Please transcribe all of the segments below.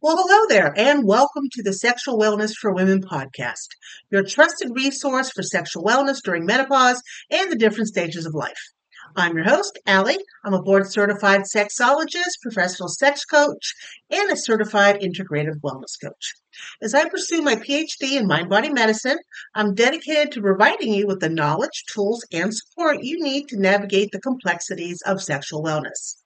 Well, hello there, and welcome to the Sexual Wellness for Women podcast, your trusted resource for sexual wellness during menopause and the different stages of life. I'm your host, Allie. I'm a board certified sexologist, professional sex coach, and a certified integrative wellness coach. As I pursue my PhD in mind body medicine, I'm dedicated to providing you with the knowledge, tools, and support you need to navigate the complexities of sexual wellness.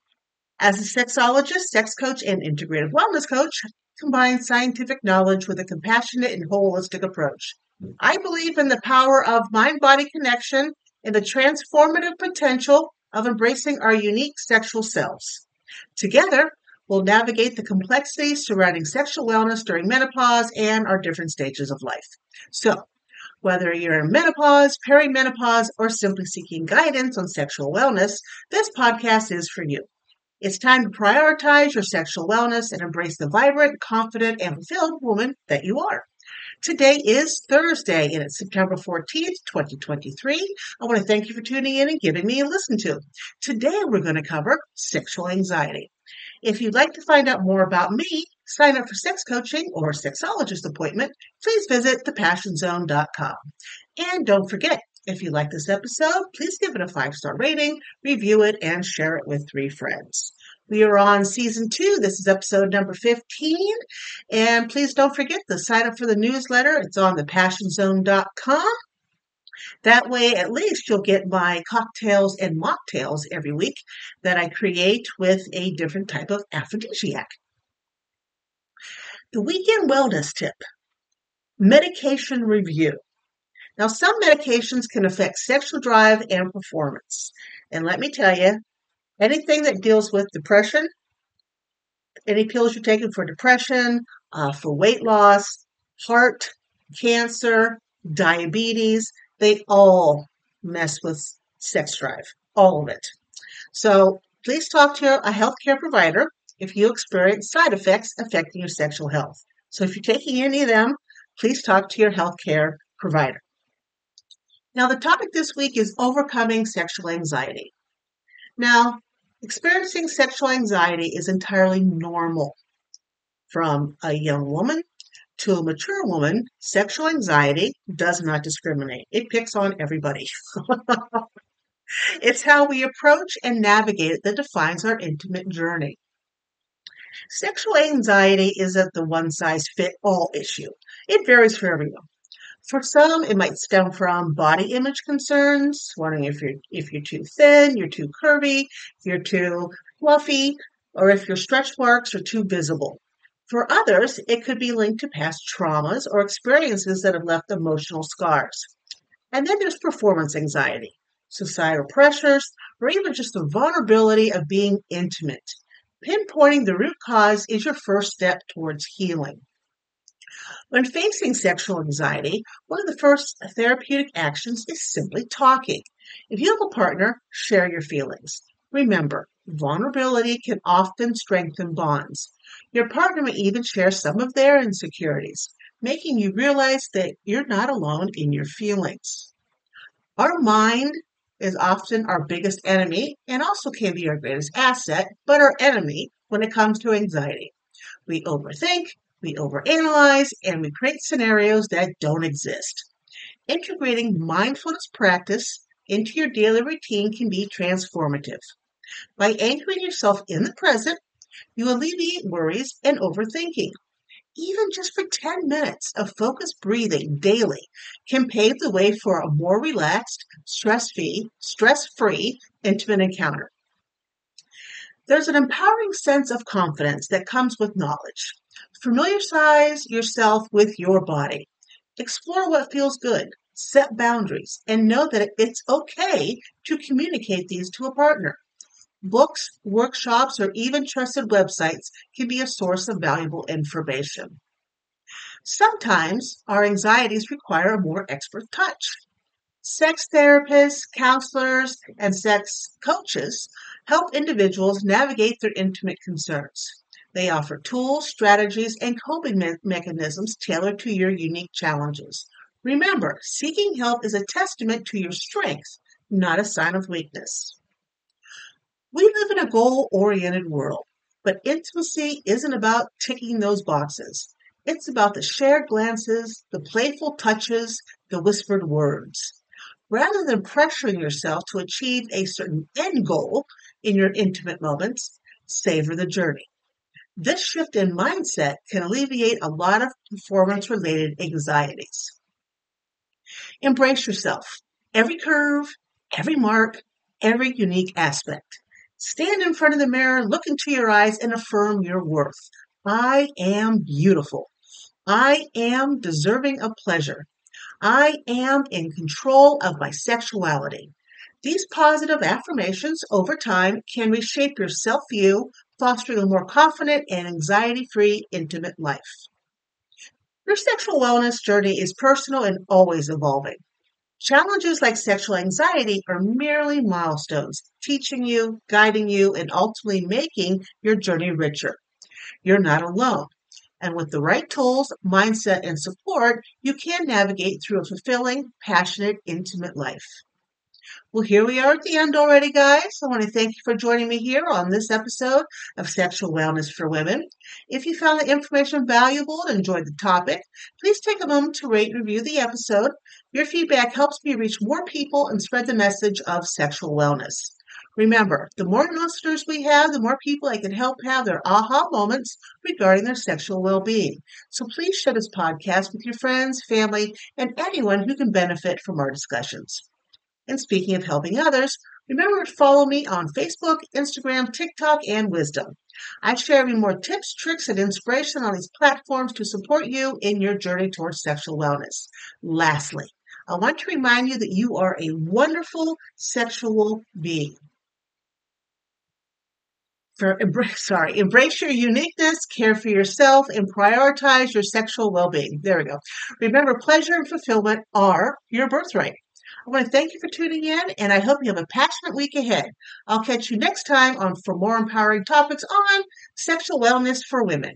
As a sexologist, sex coach, and integrative wellness coach, combine scientific knowledge with a compassionate and holistic approach. I believe in the power of mind body connection and the transformative potential of embracing our unique sexual selves. Together, we'll navigate the complexities surrounding sexual wellness during menopause and our different stages of life. So, whether you're in menopause, perimenopause, or simply seeking guidance on sexual wellness, this podcast is for you. It's time to prioritize your sexual wellness and embrace the vibrant, confident, and fulfilled woman that you are. Today is Thursday and it's September 14th, 2023. I want to thank you for tuning in and giving me a listen to. Today we're going to cover sexual anxiety. If you'd like to find out more about me, sign up for sex coaching or sexologist appointment, please visit thepassionzone.com. And don't forget, if you like this episode, please give it a five star rating, review it, and share it with three friends. We are on season two. This is episode number 15. And please don't forget to sign up for the newsletter. It's on thepassionzone.com. That way, at least you'll get my cocktails and mocktails every week that I create with a different type of aphrodisiac. The weekend wellness tip medication review. Now, some medications can affect sexual drive and performance. And let me tell you, anything that deals with depression, any pills you're taking for depression, uh, for weight loss, heart, cancer, diabetes, they all mess with sex drive, all of it. So please talk to a healthcare provider if you experience side effects affecting your sexual health. So if you're taking any of them, please talk to your healthcare provider. Now, the topic this week is overcoming sexual anxiety. Now, experiencing sexual anxiety is entirely normal. From a young woman to a mature woman, sexual anxiety does not discriminate. It picks on everybody. it's how we approach and navigate it that defines our intimate journey. Sexual anxiety isn't the one size fit all issue. It varies for everyone. For some, it might stem from body image concerns, wondering if you're if you're too thin, you're too curvy, you're too fluffy, or if your stretch marks are too visible. For others, it could be linked to past traumas or experiences that have left emotional scars. And then there's performance anxiety, societal pressures, or even just the vulnerability of being intimate. Pinpointing the root cause is your first step towards healing. When facing sexual anxiety, one of the first therapeutic actions is simply talking. If you have a partner, share your feelings. Remember, vulnerability can often strengthen bonds. Your partner may even share some of their insecurities, making you realize that you're not alone in your feelings. Our mind is often our biggest enemy and also can be our greatest asset, but our enemy when it comes to anxiety. We overthink, we overanalyze and we create scenarios that don't exist. Integrating mindfulness practice into your daily routine can be transformative. By anchoring yourself in the present, you alleviate worries and overthinking. Even just for 10 minutes of focused breathing daily can pave the way for a more relaxed, stress-free, stress-free intimate encounter. There's an empowering sense of confidence that comes with knowledge. Familiarize yourself with your body. Explore what feels good. Set boundaries and know that it's okay to communicate these to a partner. Books, workshops, or even trusted websites can be a source of valuable information. Sometimes our anxieties require a more expert touch. Sex therapists, counselors, and sex coaches help individuals navigate their intimate concerns. They offer tools, strategies, and coping me- mechanisms tailored to your unique challenges. Remember, seeking help is a testament to your strength, not a sign of weakness. We live in a goal oriented world. But intimacy isn't about ticking those boxes. It's about the shared glances, the playful touches, the whispered words. Rather than pressuring yourself to achieve a certain end goal in your intimate moments, savor the journey. This shift in mindset can alleviate a lot of performance related anxieties. Embrace yourself. Every curve, every mark, every unique aspect. Stand in front of the mirror, look into your eyes, and affirm your worth. I am beautiful. I am deserving of pleasure. I am in control of my sexuality. These positive affirmations over time can reshape your self view, fostering a more confident and anxiety free intimate life. Your sexual wellness journey is personal and always evolving. Challenges like sexual anxiety are merely milestones, teaching you, guiding you, and ultimately making your journey richer. You're not alone. And with the right tools, mindset, and support, you can navigate through a fulfilling, passionate, intimate life. Well, here we are at the end already, guys. I want to thank you for joining me here on this episode of Sexual Wellness for Women. If you found the information valuable and enjoyed the topic, please take a moment to rate and review the episode. Your feedback helps me reach more people and spread the message of sexual wellness. Remember, the more listeners we have, the more people I can help have their aha moments regarding their sexual well being. So please share this podcast with your friends, family, and anyone who can benefit from our discussions. And speaking of helping others, remember to follow me on Facebook, Instagram, TikTok, and Wisdom. I share even more tips, tricks, and inspiration on these platforms to support you in your journey towards sexual wellness. Lastly, I want to remind you that you are a wonderful sexual being. For embrace, sorry, embrace your uniqueness, care for yourself, and prioritize your sexual well-being. There we go. Remember, pleasure and fulfillment are your birthright. I want to thank you for tuning in, and I hope you have a passionate week ahead. I'll catch you next time on for more empowering topics on sexual wellness for women.